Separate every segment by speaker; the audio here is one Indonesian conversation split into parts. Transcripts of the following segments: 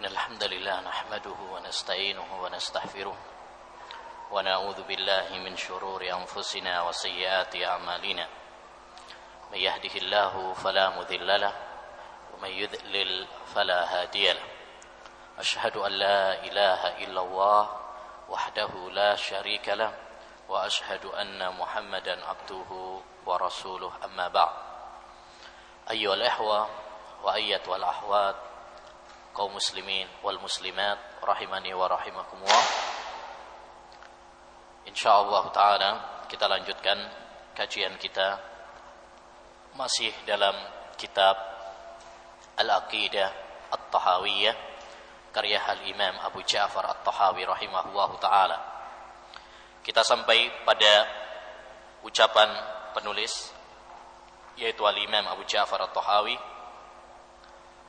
Speaker 1: إن الحمد لله نحمده ونستعينه ونستغفره ونعوذ بالله من شرور أنفسنا وسيئات أعمالنا. من يهده الله فلا مذل له ومن يذلل فلا هادي له. أشهد أن لا إله إلا الله وحده لا شريك له وأشهد أن محمدا عبده ورسوله. أما بعد أيها الإخوة وأيتها الأحوات kaum muslimin wal muslimat rahimani wa rahimakumullah. Insyaallah taala kita lanjutkan kajian kita masih dalam kitab Al-Aqidah At-Tahawiyah karya Al-Imam Abu Ja'far At-Tahawi rahimahullahu taala. Kita sampai pada ucapan penulis yaitu Al-Imam Abu Ja'far At-Tahawi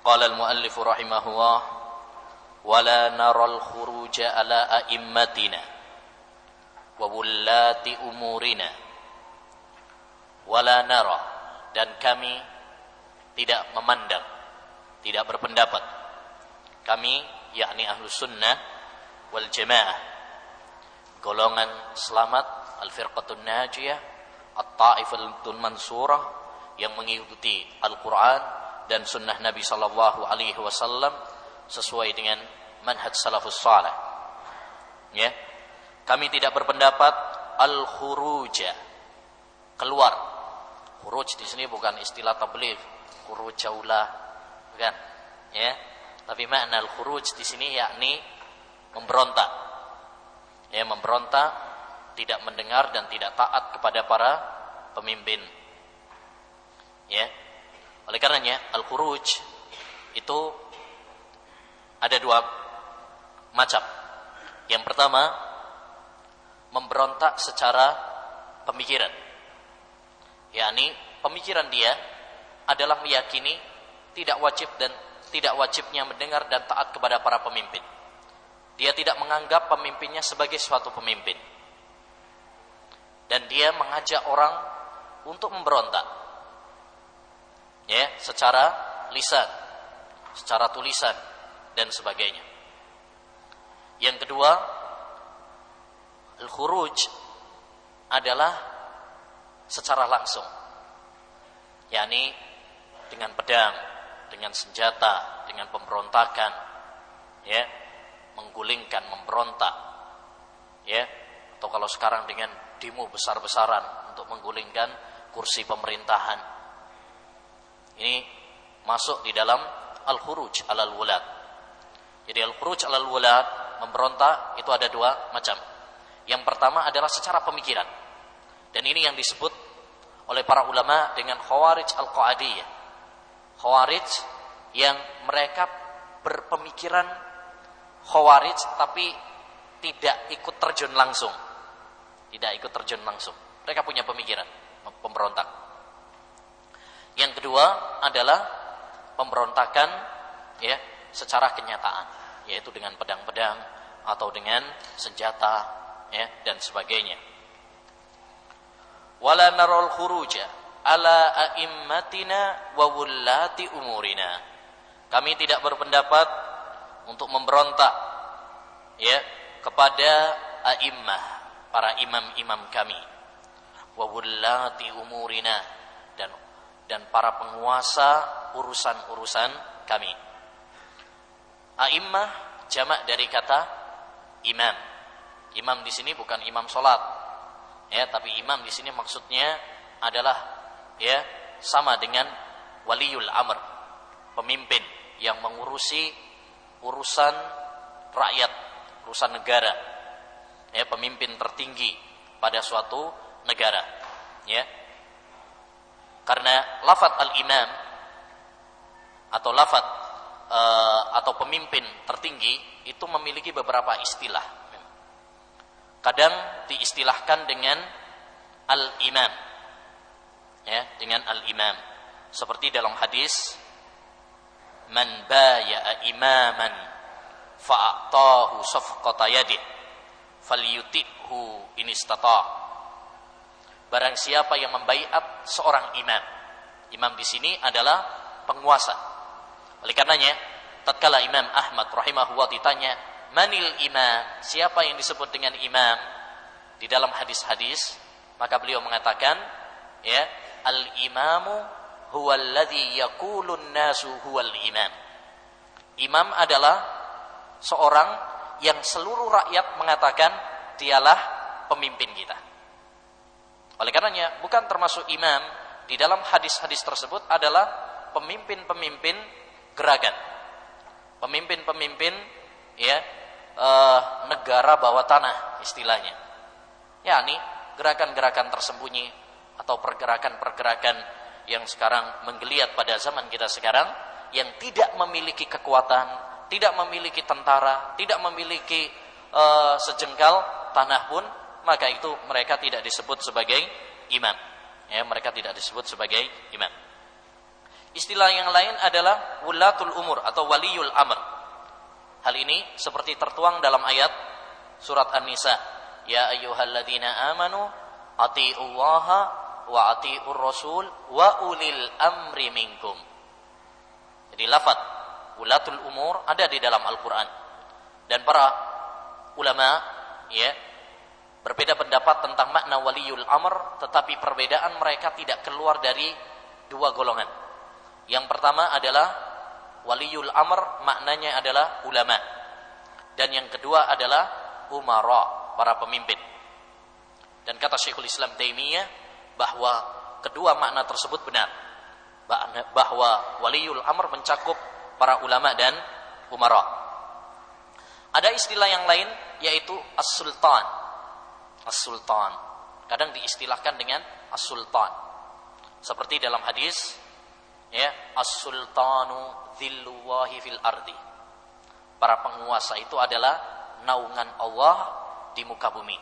Speaker 1: قال المؤلف رحمه الله ولا نرى الخروج على أئمتنا وولاة أمورنا ولا نرى dan kami tidak memandang tidak berpendapat kami yakni ahlu sunnah wal jamaah golongan selamat al firqatun najiyah at-taifatul mansurah yang mengikuti Al-Quran dan sunnah Nabi Sallallahu Alaihi Wasallam sesuai dengan manhaj salafus salih. Ya, kami tidak berpendapat al khuruja keluar. Khuruj di sini bukan istilah tabligh, khuruj jaulah, bukan? Ya, tapi makna al khuruj di sini yakni memberontak. Ya, memberontak, tidak mendengar dan tidak taat kepada para pemimpin. Ya, oleh karenanya al-khuruj itu ada dua macam. Yang pertama memberontak secara pemikiran. yakni pemikiran dia adalah meyakini tidak wajib dan tidak wajibnya mendengar dan taat kepada para pemimpin. Dia tidak menganggap pemimpinnya sebagai suatu pemimpin. Dan dia mengajak orang untuk memberontak ya secara lisan secara tulisan dan sebagainya. Yang kedua al-khuruj adalah secara langsung. Yakni dengan pedang dengan senjata dengan pemberontakan ya menggulingkan memberontak ya. Atau kalau sekarang dengan demo besar-besaran untuk menggulingkan kursi pemerintahan ini masuk di dalam al-khuruj alal wulad. Jadi al-khuruj alal wulad memberontak itu ada dua macam. Yang pertama adalah secara pemikiran. Dan ini yang disebut oleh para ulama dengan khawarij al-qa'adiyah. Khawarij yang mereka berpemikiran khawarij tapi tidak ikut terjun langsung. Tidak ikut terjun langsung. Mereka punya pemikiran pemberontak. Yang kedua adalah pemberontakan ya secara kenyataan, yaitu dengan pedang-pedang atau dengan senjata ya dan sebagainya. Wala narul khuruja ala a'immatina wa wullati umurina. Kami tidak berpendapat untuk memberontak ya kepada a'immah, para imam-imam kami. Wa wullati umurina dan para penguasa urusan-urusan kami. A'immah jamak dari kata imam. Imam di sini bukan imam solat, ya, tapi imam di sini maksudnya adalah ya sama dengan waliul amr, pemimpin yang mengurusi urusan rakyat, urusan negara, ya, pemimpin tertinggi pada suatu negara, ya karena lafat al-imam atau lafat uh, atau pemimpin tertinggi itu memiliki beberapa istilah. Kadang diistilahkan dengan al-imam. Ya, dengan al-imam. Seperti dalam hadis man baya'a imaman fa'atahu safqata yadih falyuti'hu in istata' Barang siapa yang membaiat seorang imam. Imam di sini adalah penguasa. Oleh karenanya, tatkala Imam Ahmad rahimahullah ditanya, "Manil imam?" Siapa yang disebut dengan imam di dalam hadis-hadis? Maka beliau mengatakan, ya, "Al-imamu huwa alladhi yaqulun nasu huwal imam." Imam adalah seorang yang seluruh rakyat mengatakan dialah pemimpin kita. Oleh karenanya, bukan termasuk imam di dalam hadis-hadis tersebut adalah pemimpin-pemimpin gerakan pemimpin-pemimpin ya uh, negara bawah tanah istilahnya. yakni gerakan-gerakan tersembunyi atau pergerakan-pergerakan yang sekarang menggeliat pada zaman kita sekarang yang tidak memiliki kekuatan, tidak memiliki tentara, tidak memiliki uh, sejengkal tanah pun, maka itu mereka tidak disebut sebagai imam. Ya, mereka tidak disebut sebagai imam. Istilah yang lain adalah wulatul umur atau waliul amr. Hal ini seperti tertuang dalam ayat surat An-Nisa. Ya ayyuhalladzina amanu atiullaha wa atiur rasul wa ulil amri minkum. Jadi lafaz wulatul umur ada di dalam Al-Qur'an. Dan para ulama ya berbeda pendapat tentang makna waliul amr tetapi perbedaan mereka tidak keluar dari dua golongan yang pertama adalah waliul amr maknanya adalah ulama. Dan yang kedua adalah umara, para pemimpin. Dan kata Syekhul Islam Taimiyah bahwa kedua makna tersebut benar. Bahwa waliul amr mencakup para ulama dan umara. Ada istilah yang lain yaitu as-sultan. As-sultan. Kadang diistilahkan dengan as-sultan. Seperti dalam hadis ya as-sultanu dhillullahi fil ardi para penguasa itu adalah naungan Allah di muka bumi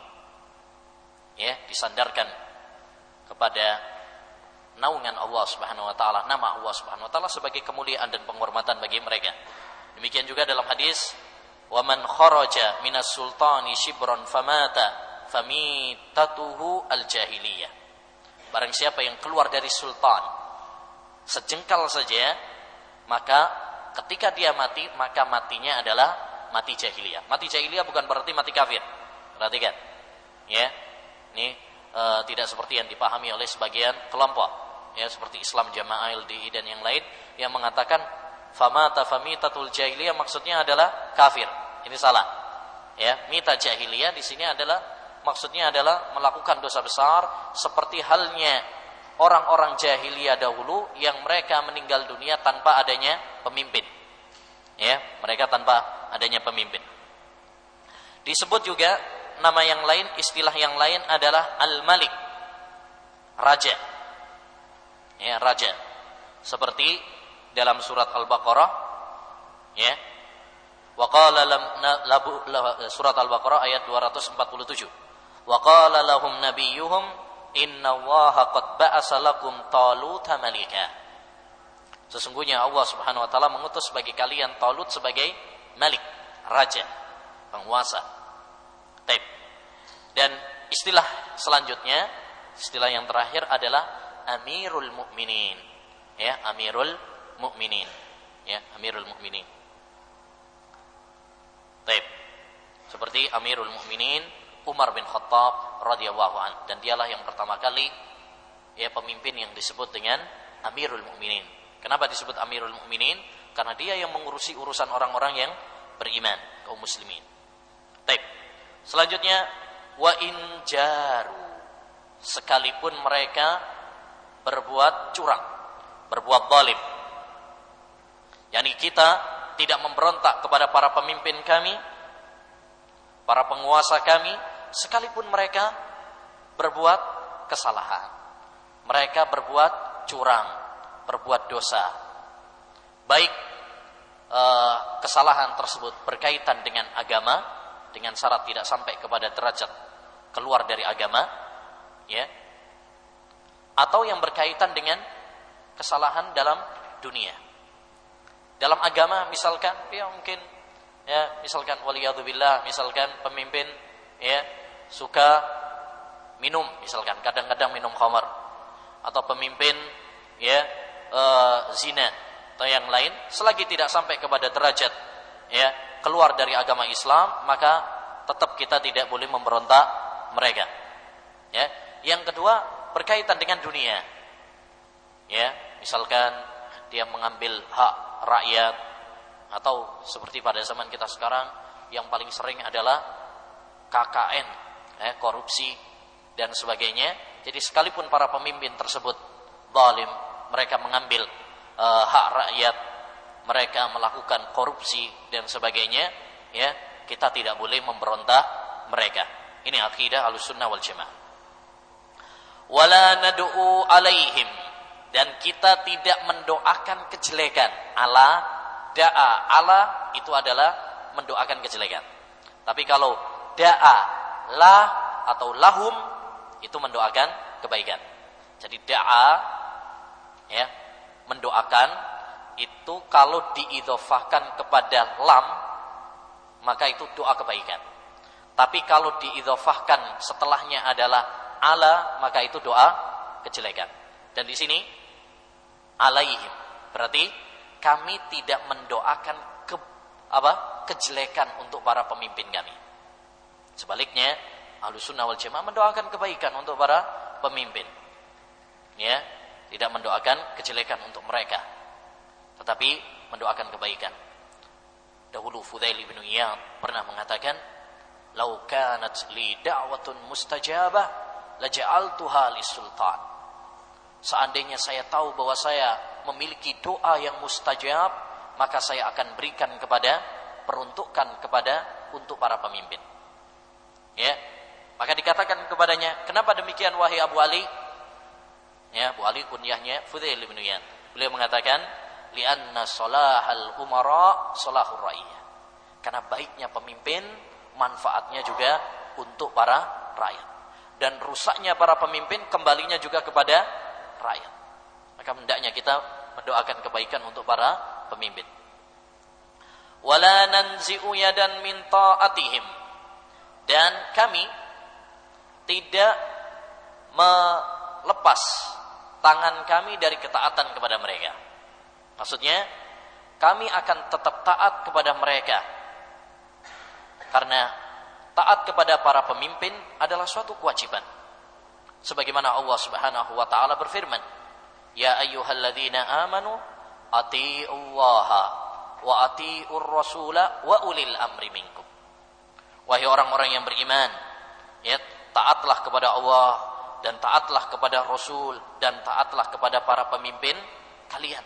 Speaker 1: ya disandarkan kepada naungan Allah Subhanahu wa taala nama Allah Subhanahu wa taala sebagai kemuliaan dan penghormatan bagi mereka demikian juga dalam hadis wa man kharaja minas sultani shibran famata famitatuhu al jahiliyah barang siapa yang keluar dari sultan sejengkal saja, maka ketika dia mati, maka matinya adalah mati jahiliyah. Mati jahiliyah bukan berarti mati kafir. Perhatikan. Ya. Ini e, tidak seperti yang dipahami oleh sebagian kelompok. Ya, seperti Islam Jamaah LDI dan yang lain yang mengatakan famata famitatul jahiliyah maksudnya adalah kafir. Ini salah. Ya, mita jahiliyah di sini adalah maksudnya adalah melakukan dosa besar seperti halnya orang-orang jahiliyah dahulu yang mereka meninggal dunia tanpa adanya pemimpin. Ya, mereka tanpa adanya pemimpin. Disebut juga nama yang lain, istilah yang lain adalah Al-Malik. Raja. Ya, raja. Seperti dalam surat Al-Baqarah ya. Wa qala surat Al-Baqarah ayat 247. Wa qala lahum nabiyyuhum Inna allaha qad ba'asa lakum taluta. Sesungguhnya Allah subhanahu wa ta'ala mengutus bagi kalian Talut sebagai malik, raja, penguasa. Taib. Dan istilah selanjutnya, istilah yang terakhir adalah Amirul Mukminin. Ya, Amirul Mukminin. Ya, Amirul Mukminin. Taib. Seperti Amirul Mukminin Umar bin Khattab radhiyallahu an dan dialah yang pertama kali ya pemimpin yang disebut dengan Amirul Mukminin. Kenapa disebut Amirul Mukminin? Karena dia yang mengurusi urusan orang-orang yang beriman, kaum muslimin. Baik. Selanjutnya wa in jaru sekalipun mereka berbuat curang, berbuat zalim. Yani kita tidak memberontak kepada para pemimpin kami, para penguasa kami, sekalipun mereka berbuat kesalahan. Mereka berbuat curang, berbuat dosa. Baik eh, kesalahan tersebut berkaitan dengan agama dengan syarat tidak sampai kepada derajat keluar dari agama, ya. Atau yang berkaitan dengan kesalahan dalam dunia. Dalam agama misalkan ya mungkin ya misalkan waliyadzubillah misalkan pemimpin ya suka minum misalkan kadang-kadang minum khamar. Atau pemimpin ya e, zina atau yang lain selagi tidak sampai kepada derajat ya keluar dari agama Islam maka tetap kita tidak boleh memberontak mereka ya. Yang kedua berkaitan dengan dunia ya. Misalkan dia mengambil hak rakyat atau seperti pada zaman kita sekarang yang paling sering adalah KKN ya, korupsi dan sebagainya jadi sekalipun para pemimpin tersebut zalim mereka mengambil uh, hak rakyat, mereka melakukan korupsi dan sebagainya, ya, kita tidak boleh memberontak mereka. Ini akidah Ahlussunnah wal Jamaah. Wala nad'u alaihim dan kita tidak mendoakan kejelekan. Ala da'a ala itu adalah mendoakan kejelekan. Tapi kalau da'a la atau lahum itu mendoakan kebaikan. Jadi da'a ya mendoakan itu kalau diidhofahkan kepada lam maka itu doa kebaikan. Tapi kalau diidhofahkan setelahnya adalah ala maka itu doa kejelekan. Dan di sini alaihim berarti kami tidak mendoakan ke, apa kejelekan untuk para pemimpin kami. Sebaliknya, Ahlussunnah wal Jamaah mendoakan kebaikan untuk para pemimpin. Ya, tidak mendoakan kejelekan untuk mereka tetapi mendoakan kebaikan. Dahulu Fudail bin Iyad pernah mengatakan lau kanat li da'watun mustajabah laja'altuha sultan. Seandainya saya tahu bahwa saya memiliki doa yang mustajab maka saya akan berikan kepada peruntukkan kepada untuk para pemimpin ya maka dikatakan kepadanya kenapa demikian wahai Abu Ali Ya, Bu Ali kunyahnya Fudail bin Iyad. Beliau mengatakan, "Li'anna salahal umara salahur ra'iyah." Karena baiknya pemimpin, manfaatnya juga untuk para rakyat. Dan rusaknya para pemimpin kembalinya juga kepada rakyat. Maka hendaknya kita mendoakan kebaikan untuk para pemimpin. Wala nanzi'u yadan min ta'atihim. Dan kami tidak melepas tangan kami dari ketaatan kepada mereka. Maksudnya, kami akan tetap taat kepada mereka. Karena taat kepada para pemimpin adalah suatu kewajiban. Sebagaimana Allah Subhanahu wa taala berfirman, "Ya ayyuhalladzina amanu atiiullaha wa atiiur rasula wa ulil amri minkum." Wahai orang-orang yang beriman, ya taatlah kepada Allah dan taatlah kepada Rasul dan taatlah kepada para pemimpin kalian.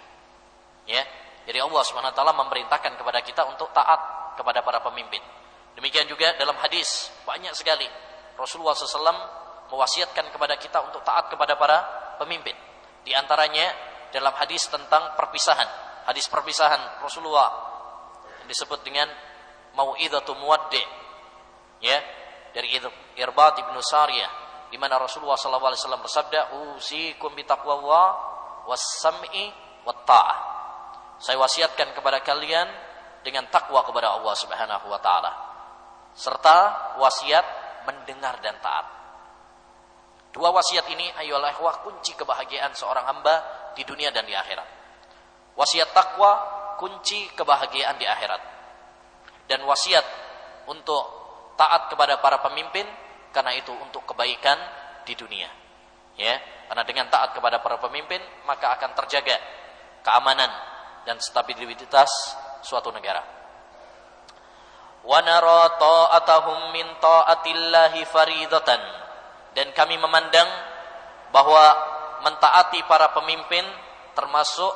Speaker 1: Ya. Jadi Allah SWT memerintahkan kepada kita untuk taat kepada para pemimpin. Demikian juga dalam hadis banyak sekali Rasulullah SAW mewasiatkan kepada kita untuk taat kepada para pemimpin. Di antaranya dalam hadis tentang perpisahan, hadis perpisahan Rasulullah disebut dengan mau'idhatu muwaddi. Ya, dari Irbad ibnu Sariyah di mana Rasulullah SAW bersabda, "Usikum bitaqwallah was-sam'i wat-ta'ah." Saya wasiatkan kepada kalian dengan takwa kepada Allah Subhanahu wa taala serta wasiat mendengar dan taat. Dua wasiat ini ayolah wah kunci kebahagiaan seorang hamba di dunia dan di akhirat. Wasiat takwa kunci kebahagiaan di akhirat. Dan wasiat untuk taat kepada para pemimpin karena itu untuk kebaikan di dunia. Ya, karena dengan taat kepada para pemimpin maka akan terjaga keamanan dan stabilitas suatu negara. Min ta'atillahi faridatan dan kami memandang bahwa mentaati para pemimpin termasuk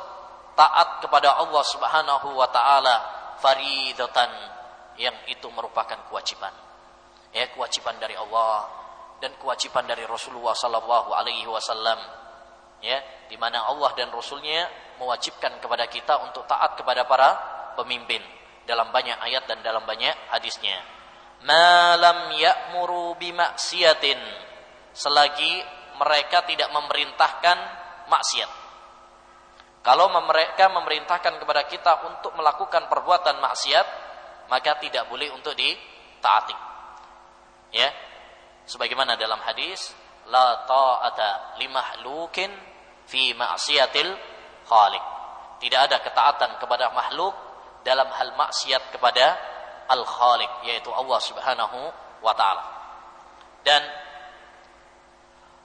Speaker 1: taat kepada Allah Subhanahu wa taala faridatan yang itu merupakan kewajiban ya kewajiban dari Allah dan kewajiban dari Rasulullah sallallahu alaihi wasallam ya di mana Allah dan Rasulnya mewajibkan kepada kita untuk taat kepada para pemimpin dalam banyak ayat dan dalam banyak hadisnya. Malam ya'muru bimaksiatin selagi mereka tidak memerintahkan maksiat. Kalau mereka memerintahkan kepada kita untuk melakukan perbuatan maksiat maka tidak boleh untuk ditaati Ya. Sebagaimana dalam hadis, la ta'ata limahlukin fi ma'siyatil khaliq. Tidak ada ketaatan kepada makhluk dalam hal maksiat kepada Al-Khaliq yaitu Allah Subhanahu wa taala. Dan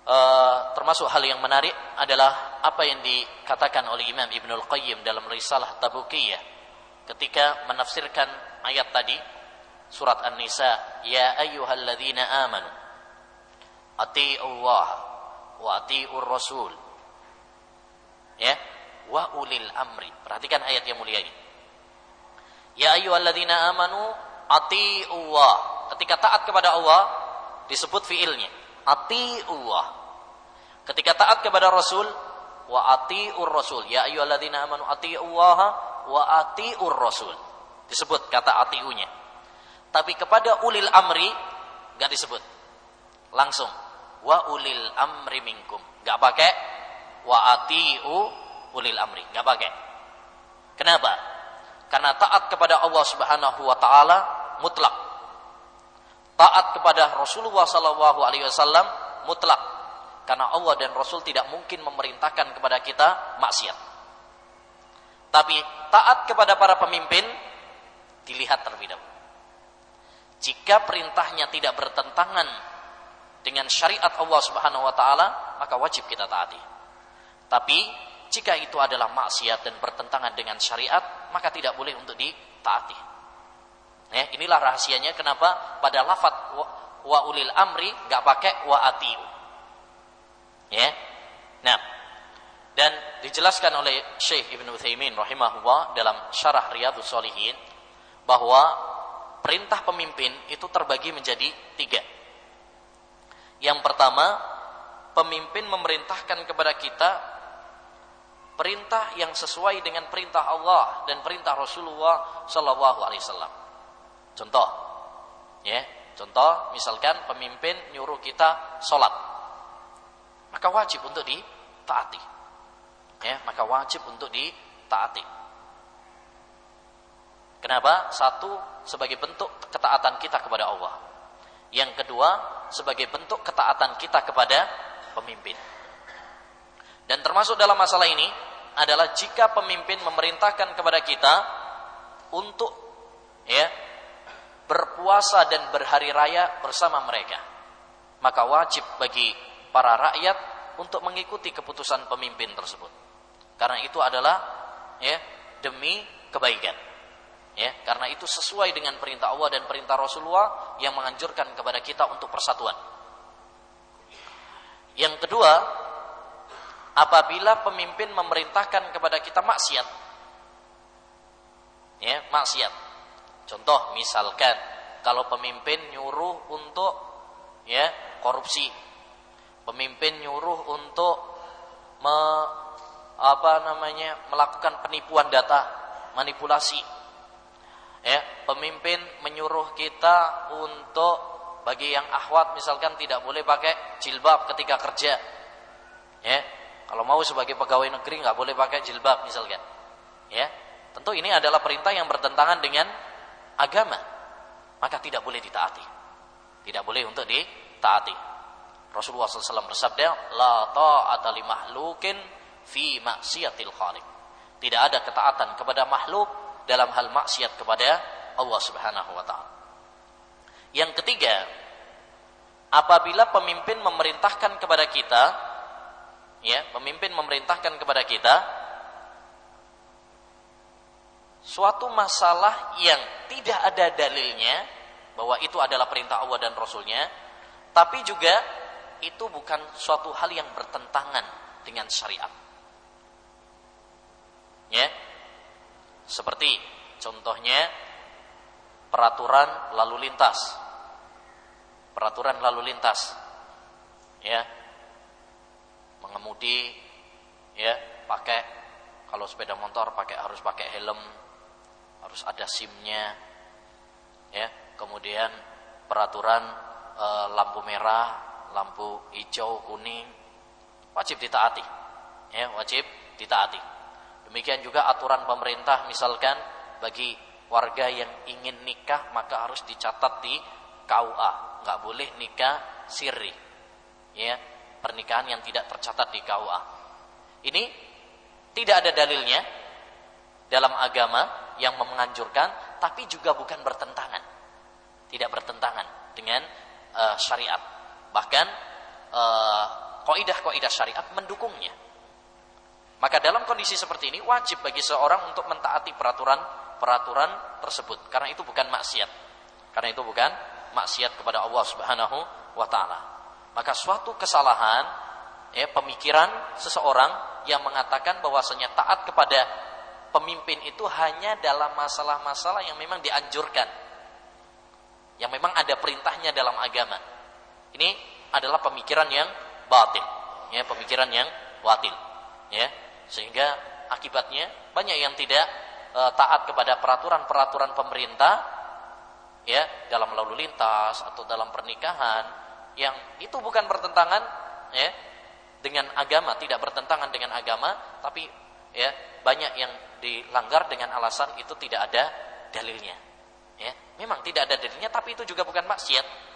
Speaker 1: uh, termasuk hal yang menarik adalah apa yang dikatakan oleh Imam Ibnul Qayyim dalam risalah Tabukiyah ketika menafsirkan ayat tadi surat An-Nisa ya ayyuhalladzina amanu atii'u Allah wa atii'ur rasul. Ya wa ulil amri. Perhatikan ayat yang mulia ini. Ya ayyuhalladzina amanu atii'u Allah ketika taat kepada Allah disebut fiilnya atii'u Allah ketika taat kepada rasul wa atii'ur rasul. Ya ayyuhalladzina amanu atii'u Allah wa atii'ur rasul. Disebut kata atiunya tapi kepada ulil amri nggak disebut. Langsung. Wa ulil amri minkum. Nggak pakai. Wa atiu ulil amri. Nggak pakai. Kenapa? Karena taat kepada Allah Subhanahu wa taala mutlak. Taat kepada Rasulullah sallallahu alaihi wasallam mutlak. Karena Allah dan Rasul tidak mungkin memerintahkan kepada kita maksiat. Tapi taat kepada para pemimpin dilihat terlebih dahulu jika perintahnya tidak bertentangan dengan syariat Allah Subhanahu wa taala, maka wajib kita taati. Tapi jika itu adalah maksiat dan bertentangan dengan syariat, maka tidak boleh untuk ditaati. Ya, inilah rahasianya kenapa pada lafat wa, wa ulil amri gak pakai wa atiu. Ya. Nah, dan dijelaskan oleh Syekh Ibn Uthaymin rahimahullah dalam syarah Riyadhus Shalihin bahwa perintah pemimpin itu terbagi menjadi tiga. Yang pertama, pemimpin memerintahkan kepada kita perintah yang sesuai dengan perintah Allah dan perintah Rasulullah Shallallahu Alaihi Wasallam. Contoh, ya, contoh misalkan pemimpin nyuruh kita sholat, maka wajib untuk ditaati. Ya, maka wajib untuk ditaati. Kenapa? Satu, sebagai bentuk ketaatan kita kepada Allah. Yang kedua, sebagai bentuk ketaatan kita kepada pemimpin. Dan termasuk dalam masalah ini adalah jika pemimpin memerintahkan kepada kita untuk ya berpuasa dan berhari raya bersama mereka. Maka wajib bagi para rakyat untuk mengikuti keputusan pemimpin tersebut. Karena itu adalah ya demi kebaikan. Ya, karena itu sesuai dengan perintah Allah dan perintah Rasulullah yang menganjurkan kepada kita untuk persatuan. Yang kedua, apabila pemimpin memerintahkan kepada kita maksiat. Ya, maksiat. Contoh misalkan kalau pemimpin nyuruh untuk ya korupsi. Pemimpin nyuruh untuk me, apa namanya melakukan penipuan data, manipulasi ya pemimpin menyuruh kita untuk bagi yang ahwat misalkan tidak boleh pakai jilbab ketika kerja. Ya kalau mau sebagai pegawai negeri nggak boleh pakai jilbab misalkan. Ya tentu ini adalah perintah yang bertentangan dengan agama. Maka tidak boleh ditaati. Tidak boleh untuk ditaati. Rasulullah SAW bersabda la ta'ata li mahlukin fi maksiatil khaliq. Tidak ada ketaatan kepada makhluk dalam hal maksiat kepada Allah Subhanahu wa taala. Yang ketiga, apabila pemimpin memerintahkan kepada kita ya, pemimpin memerintahkan kepada kita suatu masalah yang tidak ada dalilnya bahwa itu adalah perintah Allah dan Rasulnya, tapi juga itu bukan suatu hal yang bertentangan dengan syariat. Ya, seperti contohnya peraturan lalu lintas. Peraturan lalu lintas. Ya. Mengemudi ya, pakai kalau sepeda motor pakai harus pakai helm, harus ada SIM-nya. Ya, kemudian peraturan e, lampu merah, lampu hijau, kuning wajib ditaati. Ya, wajib ditaati. Demikian juga aturan pemerintah misalkan bagi warga yang ingin nikah maka harus dicatat di KUA, nggak boleh nikah siri. Ya, pernikahan yang tidak tercatat di KUA. Ini tidak ada dalilnya, dalam agama yang menganjurkan tapi juga bukan bertentangan. Tidak bertentangan dengan uh, syariat. Bahkan uh, kaidah-kaidah syariat mendukungnya. Maka dalam kondisi seperti ini wajib bagi seorang untuk mentaati peraturan-peraturan tersebut karena itu bukan maksiat. Karena itu bukan maksiat kepada Allah Subhanahu wa taala. Maka suatu kesalahan ya pemikiran seseorang yang mengatakan bahwasanya taat kepada pemimpin itu hanya dalam masalah-masalah yang memang dianjurkan. Yang memang ada perintahnya dalam agama. Ini adalah pemikiran yang batil, ya, pemikiran yang batil, ya. Sehingga akibatnya banyak yang tidak e, taat kepada peraturan-peraturan pemerintah ya dalam lalu lintas atau dalam pernikahan yang itu bukan bertentangan ya dengan agama, tidak bertentangan dengan agama, tapi ya banyak yang dilanggar dengan alasan itu tidak ada dalilnya. Ya, memang tidak ada dalilnya tapi itu juga bukan maksiat.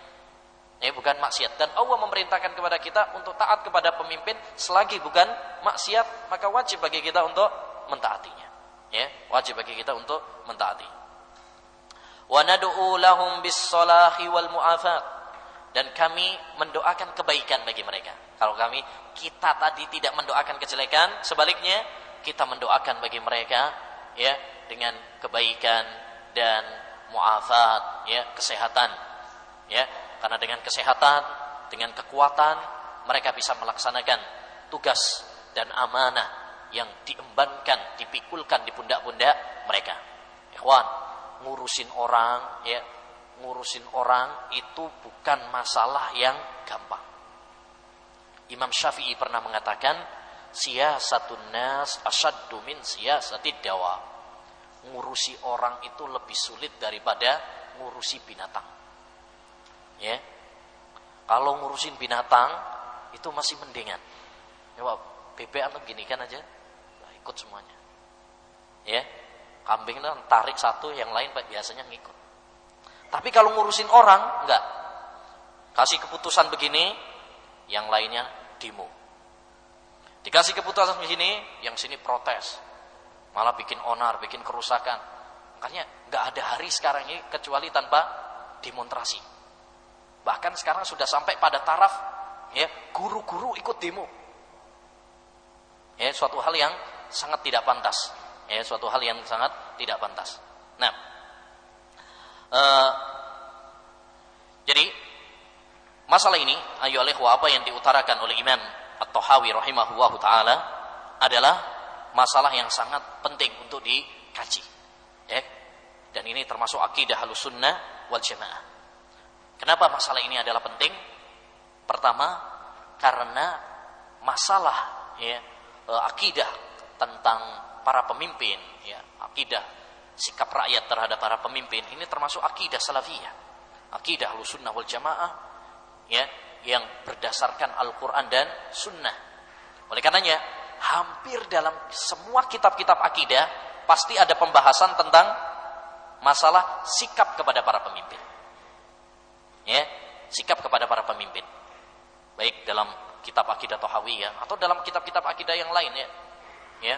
Speaker 1: Ya, bukan maksiat dan Allah memerintahkan kepada kita untuk taat kepada pemimpin selagi bukan maksiat, maka wajib bagi kita untuk mentaatinya. Ya, wajib bagi kita untuk mentaati. Wa nad'u lahum bis-salahi wal mu'afat dan kami mendoakan kebaikan bagi mereka. Kalau kami kita tadi tidak mendoakan kejelekan, sebaliknya kita mendoakan bagi mereka ya dengan kebaikan dan muafat ya kesehatan ya karena dengan kesehatan, dengan kekuatan, mereka bisa melaksanakan tugas dan amanah yang diembankan, dipikulkan di pundak-pundak mereka. Ikhwan, ngurusin orang, ya, ngurusin orang itu bukan masalah yang gampang. Imam Syafi'i pernah mengatakan, siyasatun nas asyaddu min siyasatid dawa. Ngurusi orang itu lebih sulit daripada ngurusi binatang. Ya. Kalau ngurusin binatang itu masih mendingan. Coba ya, bebek atau gini kan aja, nah, ikut semuanya. Ya. Kambing itu tarik satu, yang lain biasanya ngikut. Tapi kalau ngurusin orang, enggak. Kasih keputusan begini, yang lainnya demo. Dikasih keputusan begini, yang sini protes. Malah bikin onar, bikin kerusakan. Makanya enggak ada hari sekarang ini kecuali tanpa demonstrasi. Bahkan sekarang sudah sampai pada taraf ya guru-guru ikut demo. Ya, suatu hal yang sangat tidak pantas. Ya, suatu hal yang sangat tidak pantas. Nah, uh, jadi masalah ini ayo oleh apa yang diutarakan oleh Imam At-Tahawi rahimahullah taala adalah masalah yang sangat penting untuk dikaji. Ya. Dan ini termasuk akidah Ahlussunnah wal Jamaah. Kenapa masalah ini adalah penting? Pertama, karena masalah ya e, akidah tentang para pemimpin, ya, akidah sikap rakyat terhadap para pemimpin ini termasuk akidah salafiyah. Akidah sunnah wal Jamaah ya yang berdasarkan Al-Qur'an dan sunnah. Oleh karenanya, hampir dalam semua kitab-kitab akidah pasti ada pembahasan tentang masalah sikap kepada para pemimpin ya sikap kepada para pemimpin. Baik dalam kitab akidah Tohawiyah atau dalam kitab-kitab akidah yang lain ya. Ya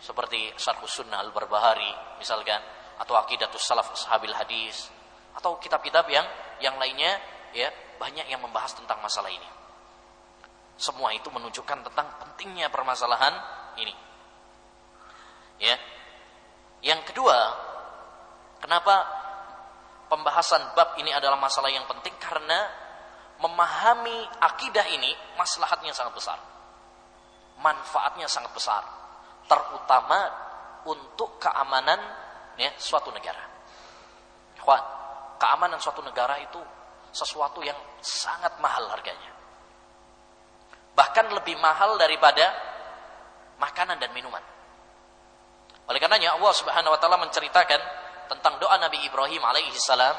Speaker 1: seperti Syarh Sunnah Al-Barbahari misalkan atau Aqidatus Salaf Ashabil Hadis atau kitab-kitab yang yang lainnya ya banyak yang membahas tentang masalah ini. Semua itu menunjukkan tentang pentingnya permasalahan ini. Ya. Yang kedua kenapa pembahasan bab ini adalah masalah yang penting karena memahami akidah ini maslahatnya sangat besar. Manfaatnya sangat besar. Terutama untuk keamanan ya, suatu negara. Ikhwan, keamanan suatu negara itu sesuatu yang sangat mahal harganya. Bahkan lebih mahal daripada makanan dan minuman. Oleh karenanya Allah Subhanahu wa taala menceritakan tentang doa Nabi Ibrahim alaihi salam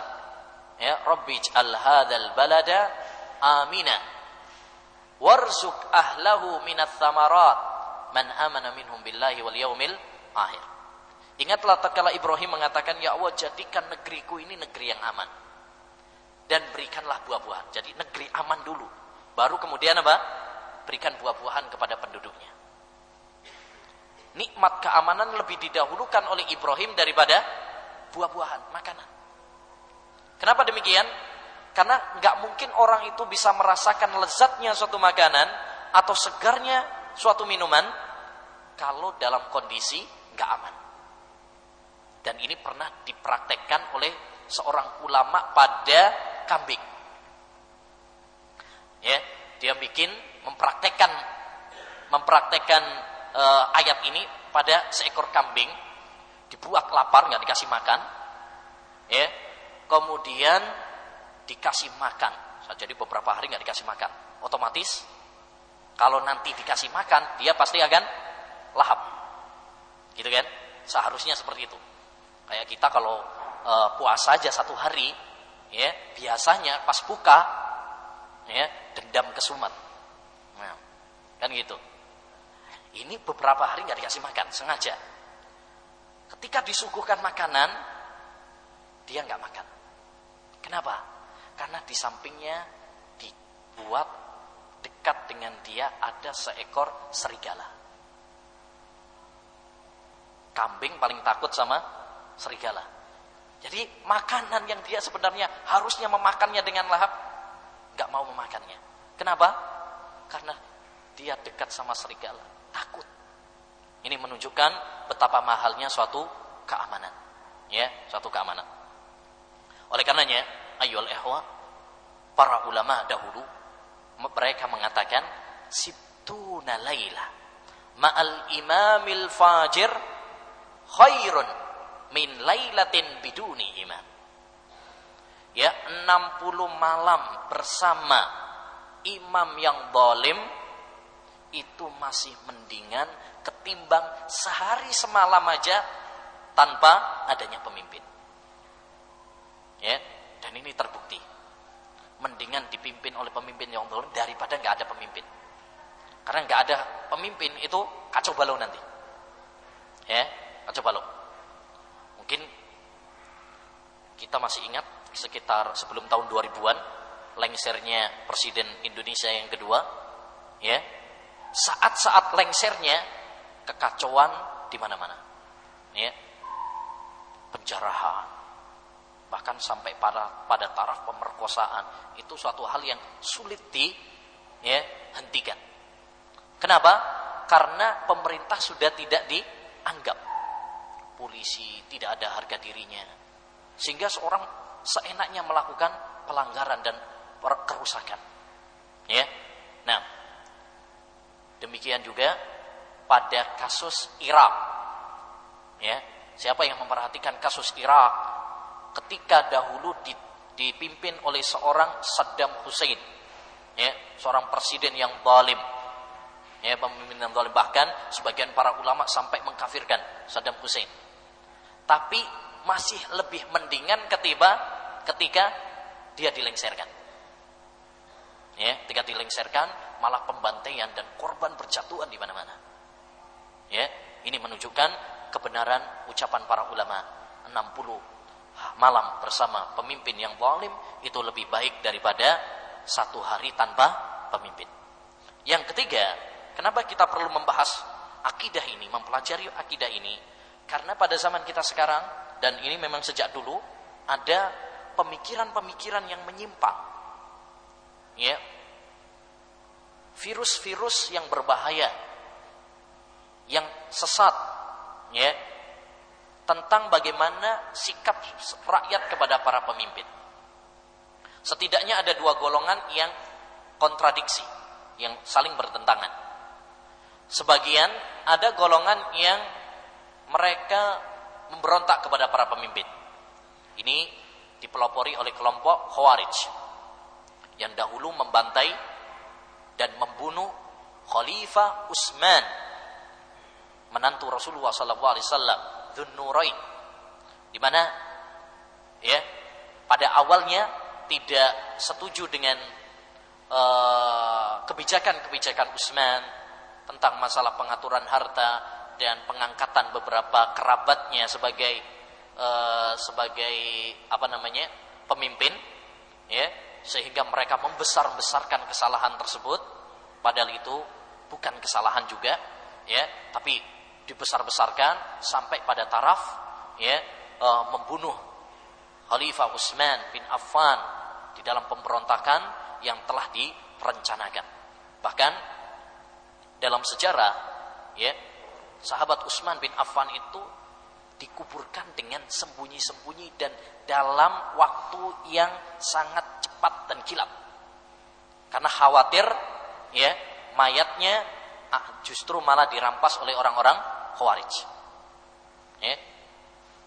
Speaker 1: ya Rabbi ij'al hadzal balada amina warzuq ahlahu minats thamarat man amana minhum billahi wal yaumil akhir Ingatlah tatkala Ibrahim mengatakan ya Allah jadikan negeriku ini negeri yang aman dan berikanlah buah-buahan. Jadi negeri aman dulu. Baru kemudian apa? Berikan buah-buahan kepada penduduknya. nikmat keamanan lebih didahulukan oleh Ibrahim daripada buah-buahan, makanan. Kenapa demikian? Karena nggak mungkin orang itu bisa merasakan lezatnya suatu makanan atau segarnya suatu minuman kalau dalam kondisi nggak aman. Dan ini pernah dipraktekkan oleh seorang ulama pada kambing. Ya, dia bikin mempraktekkan mempraktekkan uh, ayat ini pada seekor kambing dibuat lapar nggak dikasih makan ya kemudian dikasih makan. Jadi beberapa hari nggak dikasih makan. Otomatis kalau nanti dikasih makan dia pasti akan lahap. Gitu kan? Seharusnya seperti itu. Kayak kita kalau uh, puasa aja satu hari ya biasanya pas buka ya dendam kesumat. Nah, kan gitu. Ini beberapa hari nggak dikasih makan sengaja ketika disuguhkan makanan dia nggak makan kenapa karena di sampingnya dibuat dekat dengan dia ada seekor serigala kambing paling takut sama serigala jadi makanan yang dia sebenarnya harusnya memakannya dengan lahap, nggak mau memakannya. Kenapa? Karena dia dekat sama serigala, takut. Ini menunjukkan betapa mahalnya suatu keamanan, ya, suatu keamanan. Oleh karenanya, ayol ehwa, para ulama dahulu mereka mengatakan situna laila ma'al imamil fajir khairun min lailatin biduni imam. Ya, 60 malam bersama imam yang dolim itu masih mendingan ketimbang sehari semalam aja tanpa adanya pemimpin. Ya, dan ini terbukti. Mendingan dipimpin oleh pemimpin yang dolim daripada nggak ada pemimpin. Karena nggak ada pemimpin itu kacau balau nanti. Ya, kacau balau. Mungkin kita masih ingat sekitar sebelum tahun 2000-an lengsernya presiden Indonesia yang kedua ya saat-saat lengsernya kekacauan di mana-mana ya penjarahan bahkan sampai pada pada taraf pemerkosaan itu suatu hal yang sulit di ya hentikan kenapa karena pemerintah sudah tidak dianggap polisi, tidak ada harga dirinya. Sehingga seorang seenaknya melakukan pelanggaran dan kerusakan. Ya. Nah, demikian juga pada kasus Irak. Ya, siapa yang memperhatikan kasus Irak ketika dahulu dipimpin oleh seorang Saddam Hussein. Ya, seorang presiden yang zalim. Ya, pemimpin yang zalim bahkan sebagian para ulama sampai mengkafirkan Saddam Hussein tapi masih lebih mendingan ketiba ketika dia dilengserkan. Ya, ketika dilengserkan malah pembantaian dan korban berjatuhan di mana-mana. Ya, ini menunjukkan kebenaran ucapan para ulama 60 malam bersama pemimpin yang zalim itu lebih baik daripada satu hari tanpa pemimpin. Yang ketiga, kenapa kita perlu membahas akidah ini, mempelajari akidah ini? Karena pada zaman kita sekarang dan ini memang sejak dulu ada pemikiran-pemikiran yang menyimpang. Ya. Virus-virus yang berbahaya yang sesat ya tentang bagaimana sikap rakyat kepada para pemimpin. Setidaknya ada dua golongan yang kontradiksi, yang saling bertentangan. Sebagian ada golongan yang mereka memberontak kepada para pemimpin. Ini dipelopori oleh kelompok Khawarij yang dahulu membantai dan membunuh Khalifah Utsman menantu Rasulullah sallallahu alaihi wasallam Dzunnurain di mana ya pada awalnya tidak setuju dengan uh, kebijakan-kebijakan Utsman tentang masalah pengaturan harta dan pengangkatan beberapa kerabatnya sebagai uh, sebagai apa namanya pemimpin ya sehingga mereka membesar-besarkan kesalahan tersebut. Padahal itu bukan kesalahan juga ya tapi dibesar-besarkan sampai pada taraf ya uh, membunuh Khalifah Utsman bin Affan di dalam pemberontakan yang telah direncanakan. Bahkan dalam sejarah ya sahabat Utsman bin Affan itu dikuburkan dengan sembunyi-sembunyi dan dalam waktu yang sangat cepat dan kilat. Karena khawatir ya mayatnya justru malah dirampas oleh orang-orang Khawarij. Ya.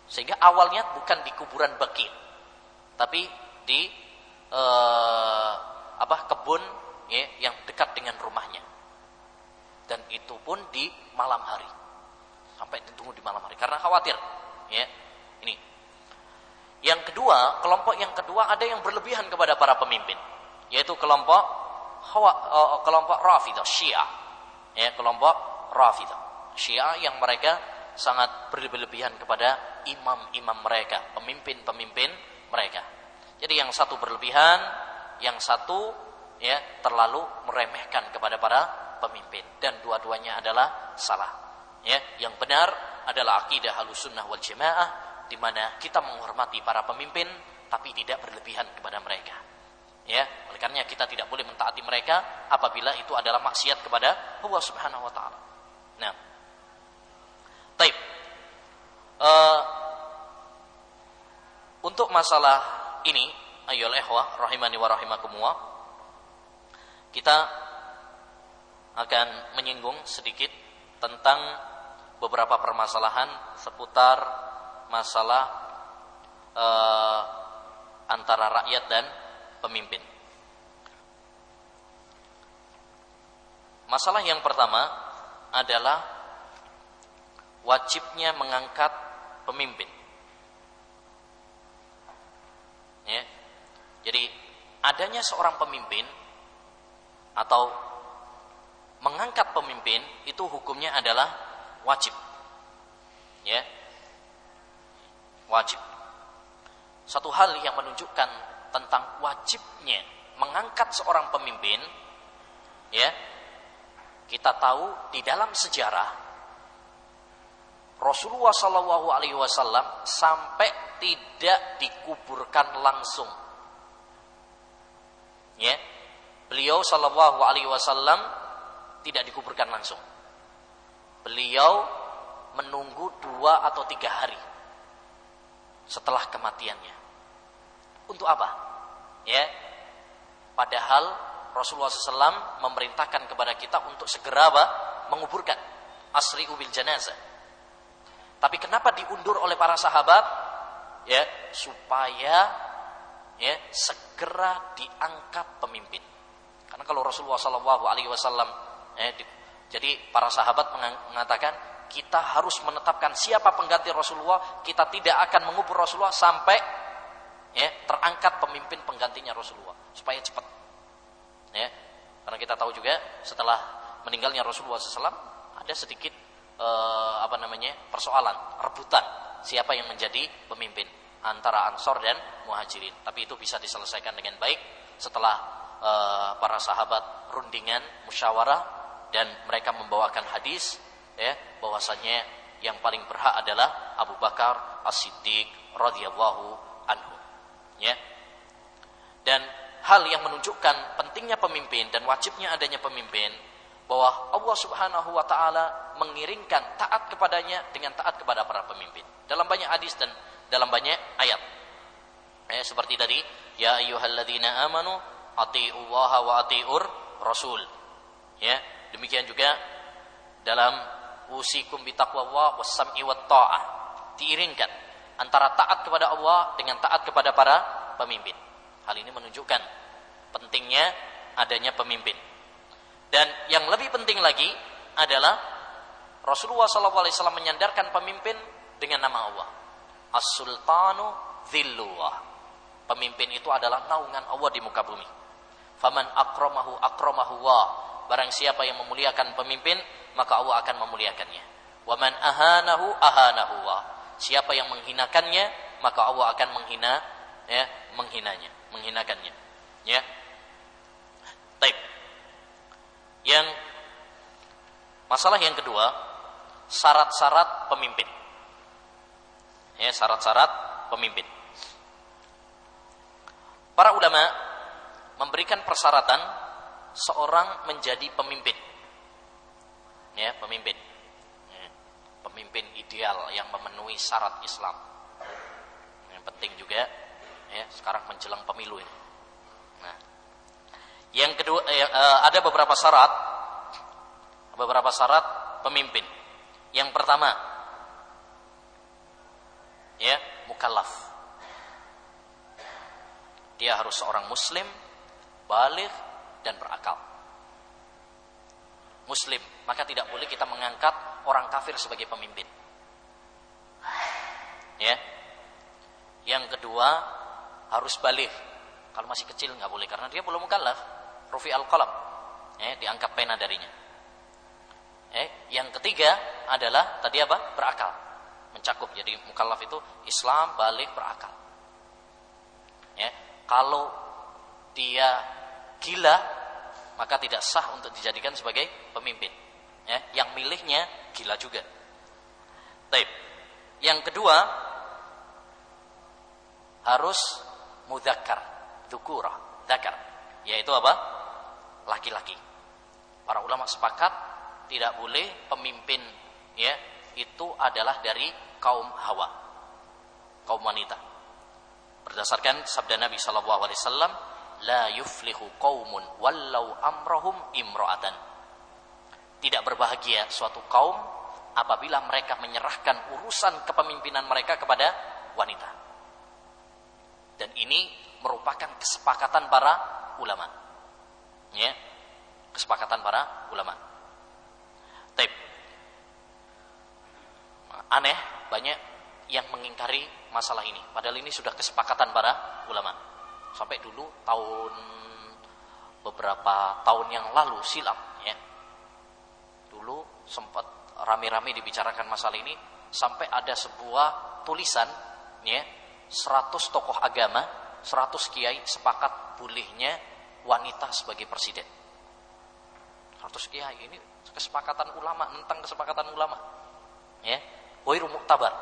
Speaker 1: Sehingga awalnya bukan di kuburan Baqi, tapi di eh, apa kebun ya, yang dekat dengan rumahnya. Dan itu pun di malam hari sampai ditunggu di malam hari karena khawatir ya ini yang kedua kelompok yang kedua ada yang berlebihan kepada para pemimpin yaitu kelompok uh, kelompok Rafidah Syiah ya kelompok Rafidah Syiah yang mereka sangat berlebihan kepada imam-imam mereka pemimpin-pemimpin mereka. Jadi yang satu berlebihan yang satu ya terlalu meremehkan kepada para pemimpin. Dan dua-duanya adalah salah ya. Yang benar adalah akidah sunnah wal jamaah di mana kita menghormati para pemimpin tapi tidak berlebihan kepada mereka ya oleh karena kita tidak boleh mentaati mereka apabila itu adalah maksiat kepada Allah Subhanahu wa taala. Nah taib. Uh, untuk masalah ini ayo ikhwah rahimani wa rahimakumullah kita akan menyinggung sedikit tentang beberapa permasalahan seputar masalah uh, antara rakyat dan pemimpin. Masalah yang pertama adalah wajibnya mengangkat pemimpin. Ya. Jadi adanya seorang pemimpin atau mengangkat pemimpin itu hukumnya adalah wajib. Ya. Wajib. Satu hal yang menunjukkan tentang wajibnya mengangkat seorang pemimpin ya. Kita tahu di dalam sejarah Rasulullah wasallam sampai tidak dikuburkan langsung. Ya. Beliau Shallallahu tidak dikuburkan langsung beliau menunggu dua atau tiga hari setelah kematiannya. Untuk apa? Ya, padahal Rasulullah SAW memerintahkan kepada kita untuk segera apa? menguburkan asri ubil jenazah. Tapi kenapa diundur oleh para sahabat? Ya, supaya ya segera diangkat pemimpin. Karena kalau Rasulullah SAW eh, jadi para sahabat mengatakan kita harus menetapkan siapa pengganti Rasulullah, kita tidak akan mengubur Rasulullah sampai ya terangkat pemimpin penggantinya Rasulullah supaya cepat. Ya. Karena kita tahu juga setelah meninggalnya Rasulullah SAW ada sedikit eh, apa namanya persoalan rebutan siapa yang menjadi pemimpin antara Ansor dan Muhajirin. Tapi itu bisa diselesaikan dengan baik setelah eh, para sahabat rundingan musyawarah dan mereka membawakan hadis ya bahwasanya yang paling berhak adalah Abu Bakar As-Siddiq radhiyallahu ya dan hal yang menunjukkan pentingnya pemimpin dan wajibnya adanya pemimpin bahwa Allah Subhanahu wa taala mengiringkan taat kepadanya dengan taat kepada para pemimpin dalam banyak hadis dan dalam banyak ayat. Eh, seperti tadi, ya ayyuhalladzina amanu atiullaha wa atiur rasul. Ya, Demikian juga dalam usikum bitaqwallah wasam'i wat ta'ah. Diiringkan antara taat kepada Allah dengan taat kepada para pemimpin. Hal ini menunjukkan pentingnya adanya pemimpin. Dan yang lebih penting lagi adalah Rasulullah SAW menyandarkan pemimpin dengan nama Allah. As-Sultanu Dhillullah. Pemimpin itu adalah naungan Allah di muka bumi. Faman akramahu akramahu Allah Barang siapa yang memuliakan pemimpin, maka Allah akan memuliakannya. Wa man ahanahu ahanahu wa. Siapa yang menghinakannya, maka Allah akan menghina ya, menghinanya, menghinakannya. Ya. Taib. Yang masalah yang kedua syarat-syarat pemimpin. Ya, syarat-syarat pemimpin. Para ulama memberikan persyaratan seorang menjadi pemimpin. Ya, pemimpin. Pemimpin ideal yang memenuhi syarat Islam. Yang penting juga ya, sekarang menjelang pemilu ini. Nah, yang kedua eh, eh ada beberapa syarat beberapa syarat pemimpin. Yang pertama, ya, mukallaf. Dia harus seorang muslim, balik dan berakal. Muslim, maka tidak boleh kita mengangkat orang kafir sebagai pemimpin. Ya. Yang kedua, harus balik. Kalau masih kecil nggak boleh karena dia belum mukallaf. Rufi al-qalam. Ya, diangkat pena darinya. Eh, yang ketiga adalah tadi apa? Berakal. Mencakup. Jadi mukallaf itu Islam balik berakal. Ya, kalau dia gila maka tidak sah untuk dijadikan sebagai pemimpin. Ya, yang milihnya gila juga. Taib. Yang kedua harus mudakar, dukura, dakar, yaitu apa? Laki-laki. Para ulama sepakat tidak boleh pemimpin ya itu adalah dari kaum hawa kaum wanita berdasarkan sabda Nabi Shallallahu Alaihi Wasallam la yuflihu kaumun wallau amrohum imro'atan tidak berbahagia suatu kaum apabila mereka menyerahkan urusan kepemimpinan mereka kepada wanita dan ini merupakan kesepakatan para ulama ya kesepakatan para ulama Taib. Aneh, banyak yang mengingkari masalah ini. Padahal ini sudah kesepakatan para ulama. Sampai dulu tahun beberapa tahun yang lalu silam sempat rame-rame dibicarakan masalah ini sampai ada sebuah tulisan ya 100 tokoh agama, 100 kiai sepakat bolehnya wanita sebagai presiden. 100 kiai ini kesepakatan ulama tentang kesepakatan ulama ya wairu muktabar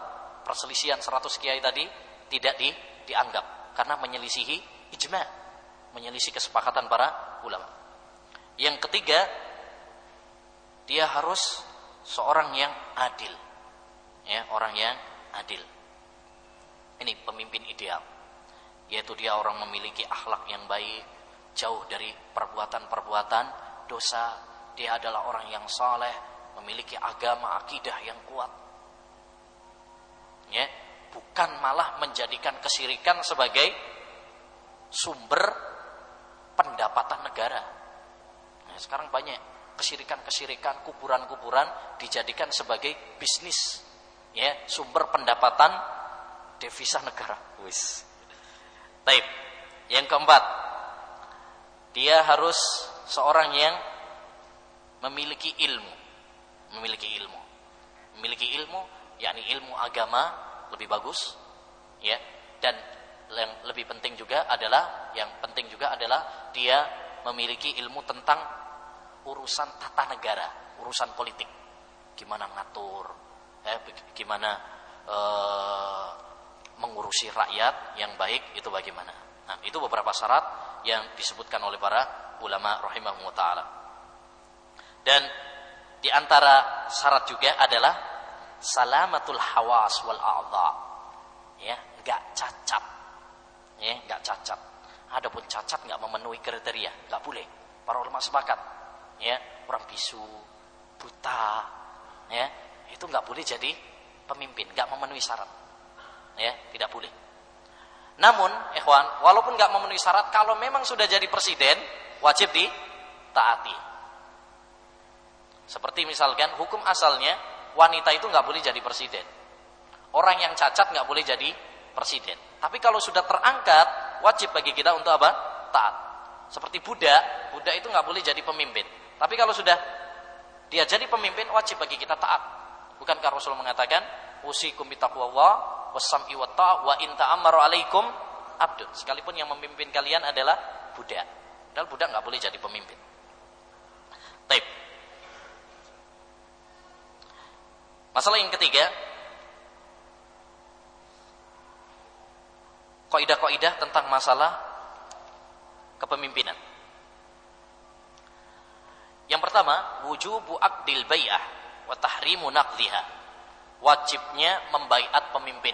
Speaker 1: perselisihan 100 kiai tadi tidak di, dianggap karena menyelisihi ijma menyelisih kesepakatan para ulama yang ketiga dia harus seorang yang adil ya orang yang adil ini pemimpin ideal yaitu dia orang memiliki akhlak yang baik jauh dari perbuatan-perbuatan dosa dia adalah orang yang saleh, memiliki agama akidah yang kuat. Ya, bukan malah menjadikan kesirikan sebagai sumber pendapatan negara. Nah, sekarang banyak kesirikan-kesirikan, kuburan-kuburan dijadikan sebagai bisnis, ya, sumber pendapatan devisa negara. Wis. Taib. Yang keempat, dia harus seorang yang memiliki ilmu memiliki ilmu memiliki ilmu yakni ilmu agama lebih bagus ya dan yang lebih penting juga adalah yang penting juga adalah dia memiliki ilmu tentang urusan tata negara urusan politik gimana ngatur eh, gimana eh, mengurusi rakyat yang baik itu bagaimana nah itu beberapa syarat yang disebutkan oleh para ulama rahimahumullah taala dan di antara syarat juga adalah salamatul hawas wal a'dha. Ya, enggak cacat. Ya, enggak cacat. Adapun cacat enggak memenuhi kriteria, enggak boleh. Para ulama sepakat. Ya, orang bisu, buta, ya, itu enggak boleh jadi pemimpin, enggak memenuhi syarat. Ya, tidak boleh. Namun, ikhwan, walaupun enggak memenuhi syarat, kalau memang sudah jadi presiden, wajib ditaati. Seperti misalkan hukum asalnya wanita itu nggak boleh jadi presiden. Orang yang cacat nggak boleh jadi presiden. Tapi kalau sudah terangkat, wajib bagi kita untuk apa? Taat. Seperti budak, budak itu nggak boleh jadi pemimpin. Tapi kalau sudah dia jadi pemimpin, wajib bagi kita taat. Bukankah Rasul mengatakan, "Usikum bitaqwallah wasam'i wa ta' wa in ta'ammaru alaikum abdun." Sekalipun yang memimpin kalian adalah budak. Padahal budak nggak boleh jadi pemimpin. Taib. Masalah yang ketiga, kaidah-kaidah tentang masalah kepemimpinan. Yang pertama, wujubu aqdil bai'ah wa tahrimu naqdhiha. Wajibnya membaiat pemimpin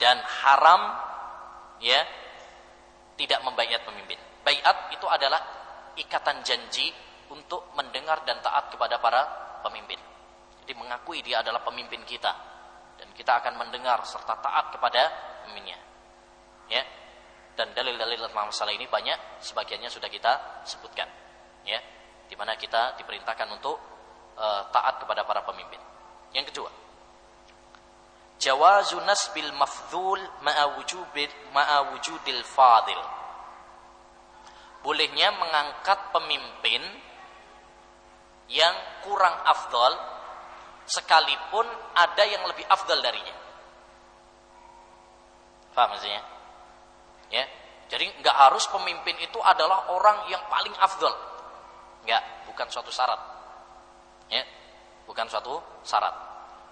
Speaker 1: dan haram ya tidak membaiat pemimpin. Baiat itu adalah ikatan janji untuk mendengar dan taat kepada para pemimpin. Jadi mengakui dia adalah pemimpin kita dan kita akan mendengar serta taat kepada pemimpinnya. Ya. Dan dalil-dalil tentang masalah ini banyak, sebagiannya sudah kita sebutkan. Ya di mana kita diperintahkan untuk uh, taat kepada para pemimpin. Yang kedua, jawazu nasbil mafdhul ma'a wujubil ma'a wujudil fadil. Bolehnya mengangkat pemimpin yang kurang afdol sekalipun ada yang lebih afdal darinya. Paham maksudnya? Ya. Jadi nggak harus pemimpin itu adalah orang yang paling afdol. Enggak, bukan suatu syarat. Ya, bukan suatu syarat.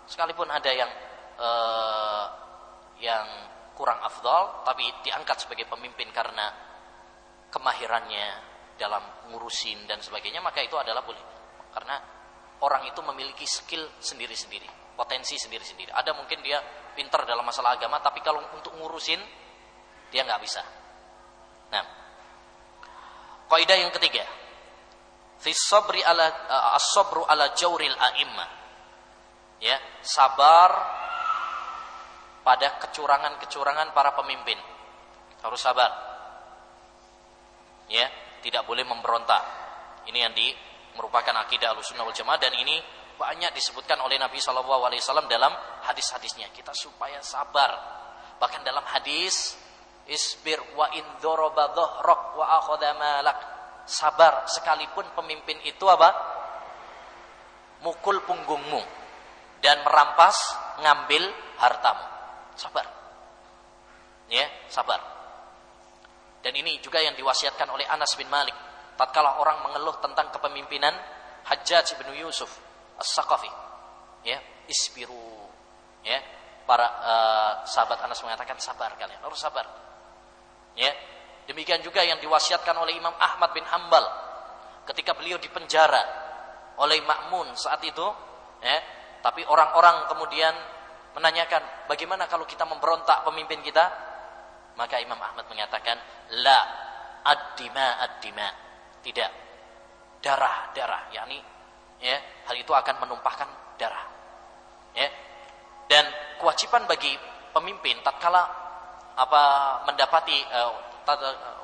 Speaker 1: Sekalipun ada yang uh, yang kurang afdal tapi diangkat sebagai pemimpin karena kemahirannya dalam ngurusin dan sebagainya maka itu adalah boleh. Karena orang itu memiliki skill sendiri-sendiri, potensi sendiri-sendiri. Ada mungkin dia pintar dalam masalah agama tapi kalau untuk ngurusin dia nggak bisa. Nah, kaidah yang ketiga, fi sabri ala uh, as-sabru ala jawril a'imma. Ya, sabar pada kecurangan-kecurangan para pemimpin. Harus sabar. Ya, tidak boleh memberontak. Ini yang di merupakan akidah Ahlussunnah wal Jamaah dan ini banyak disebutkan oleh Nabi Shallallahu alaihi wasallam dalam hadis-hadisnya. Kita supaya sabar. Bahkan dalam hadis isbir wa in daraba dhahrak wa akhadha malak sabar sekalipun pemimpin itu apa? Mukul punggungmu dan merampas ngambil hartamu. Sabar. Ya, sabar. Dan ini juga yang diwasiatkan oleh Anas bin Malik. Tatkala orang mengeluh tentang kepemimpinan Hajjaj bin Yusuf As-Saqafi. Ya, isbiru. Ya, para uh, sahabat Anas mengatakan sabar kalian, harus sabar. Ya, Demikian juga yang diwasiatkan oleh Imam Ahmad bin Hambal ketika beliau dipenjara oleh Makmun saat itu, ya, tapi orang-orang kemudian menanyakan, bagaimana kalau kita memberontak pemimpin kita? Maka Imam Ahmad mengatakan, la ad-dima ad-dima. Tidak. Darah, darah, yakni ya, hal itu akan menumpahkan darah. Ya. Dan kewajiban bagi pemimpin tatkala apa mendapati uh,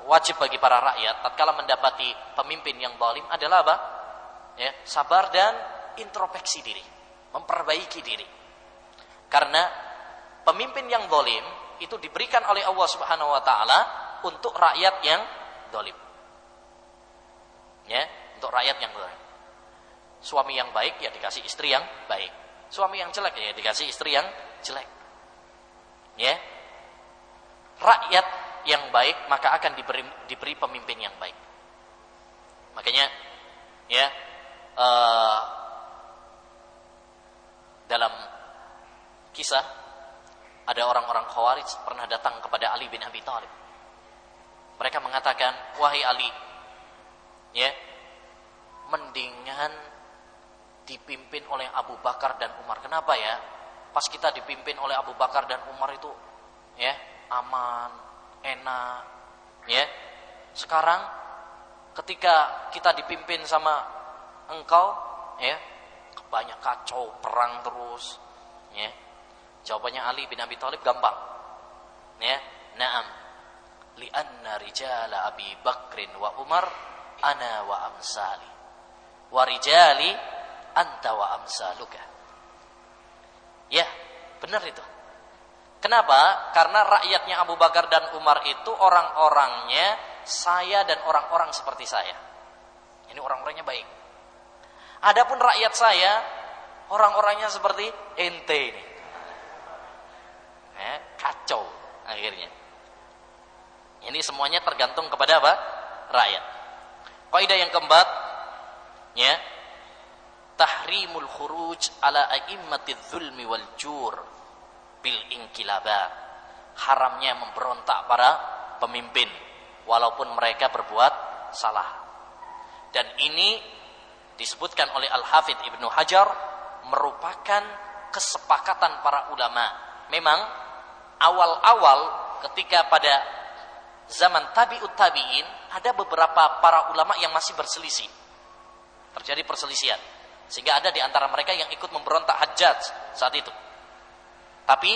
Speaker 1: wajib bagi para rakyat tatkala mendapati pemimpin yang zalim adalah apa? Ya, sabar dan introspeksi diri, memperbaiki diri. Karena pemimpin yang zalim itu diberikan oleh Allah Subhanahu wa taala untuk rakyat yang zalim. Ya, untuk rakyat yang zalim. Suami yang baik ya dikasih istri yang baik. Suami yang jelek ya dikasih istri yang jelek. Ya. Rakyat yang baik maka akan diberi diberi pemimpin yang baik. Makanya ya uh, dalam kisah ada orang-orang Khawarij pernah datang kepada Ali bin Abi Thalib. Mereka mengatakan, "Wahai Ali, ya, mendingan dipimpin oleh Abu Bakar dan Umar. Kenapa ya? Pas kita dipimpin oleh Abu Bakar dan Umar itu ya, aman, enak ya. Sekarang ketika kita dipimpin sama engkau ya banyak kacau perang terus ya. Jawabannya Ali bin Abi Thalib gampang ya. Na'am. Li'anna rijala Abi Bakrin wa Umar ana wa amsali. Wa rijali anta wa amsaluka. Ya benar itu Kenapa? Karena rakyatnya Abu Bakar dan Umar itu orang-orangnya saya dan orang-orang seperti saya. Ini orang-orangnya baik. Adapun rakyat saya, orang-orangnya seperti ente ini. Eh, kacau akhirnya. Ini semuanya tergantung kepada apa? Rakyat. Kaidah yang keempat, ya. tahrimul khuruj ala a'immatiz zulmi wal jur bil inkilabat haramnya memberontak para pemimpin walaupun mereka berbuat salah. Dan ini disebutkan oleh Al-Hafidh Ibnu Hajar merupakan kesepakatan para ulama. Memang awal-awal ketika pada zaman tabi'ut tabi'in ada beberapa para ulama yang masih berselisih. Terjadi perselisihan. Sehingga ada di antara mereka yang ikut memberontak Hajjaj saat itu tapi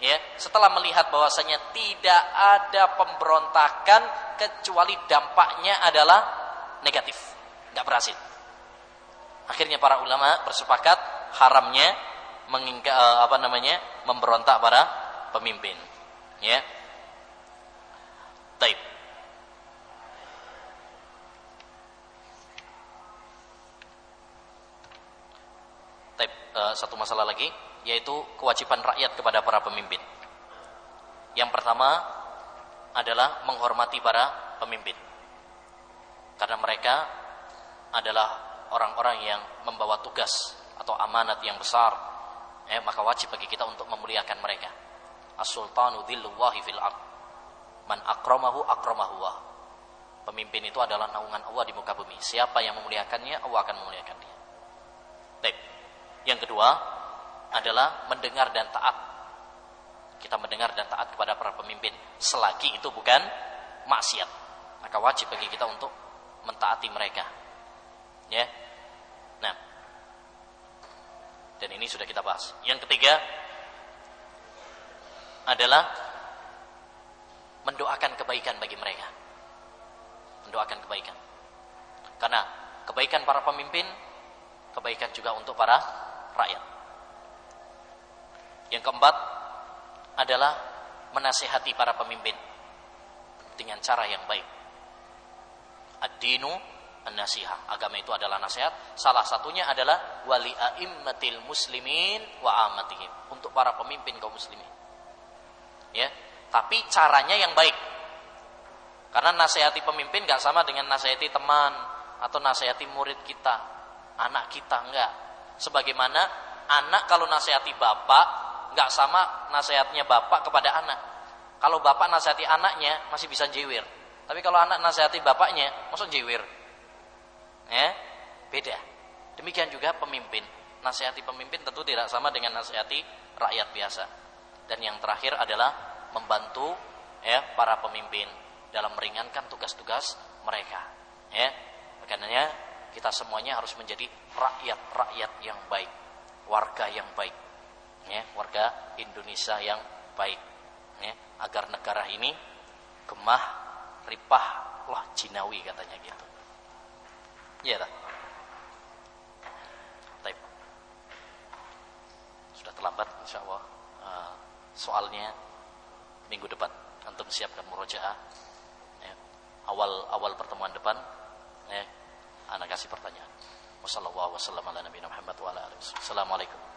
Speaker 1: ya setelah melihat bahwasanya tidak ada pemberontakan kecuali dampaknya adalah negatif nggak berhasil. Akhirnya para ulama bersepakat haramnya mengingka, eh, apa namanya memberontak para pemimpin ya. Taib. Taib uh, satu masalah lagi yaitu kewajiban rakyat kepada para pemimpin. Yang pertama adalah menghormati para pemimpin. Karena mereka adalah orang-orang yang membawa tugas atau amanat yang besar. Eh, maka wajib bagi kita untuk memuliakan mereka. As-sultanu dhillullahi fil. Man akramahu akramahu Pemimpin itu adalah naungan Allah di muka bumi. Siapa yang memuliakannya, Allah akan memuliakan dia. Baik. Yang kedua adalah mendengar dan taat. Kita mendengar dan taat kepada para pemimpin selagi itu bukan maksiat. Maka wajib bagi kita untuk mentaati mereka. Ya. Nah. Dan ini sudah kita bahas. Yang ketiga adalah mendoakan kebaikan bagi mereka. Mendoakan kebaikan. Karena kebaikan para pemimpin, kebaikan juga untuk para rakyat. Keempat adalah menasihati para pemimpin dengan cara yang baik. Ad-dinu an-nasihah. Agama itu adalah nasihat. Salah satunya adalah wali a'immatil muslimin wa amatihim. Untuk para pemimpin kaum muslimin. Ya, tapi caranya yang baik. Karena nasihati pemimpin gak sama dengan nasihati teman atau nasihati murid kita, anak kita enggak. Sebagaimana anak kalau nasihati bapak nggak sama nasihatnya bapak kepada anak. Kalau bapak nasihati anaknya masih bisa jiwir. Tapi kalau anak nasihati bapaknya, maksud jiwir. Ya, beda. Demikian juga pemimpin. Nasihati pemimpin tentu tidak sama dengan nasihati rakyat biasa. Dan yang terakhir adalah membantu ya para pemimpin dalam meringankan tugas-tugas mereka ya makanya kita semuanya harus menjadi rakyat-rakyat yang baik warga yang baik ya warga Indonesia yang baik ya agar negara ini gemah ripah loh jinawi katanya gitu. Iya tak? Sudah terlambat insya Allah uh, soalnya minggu depan antum siapkan murojaah ya. awal awal pertemuan depan ya anak kasih pertanyaan. Wassalamualaikum warahmatullahi wabarakatuh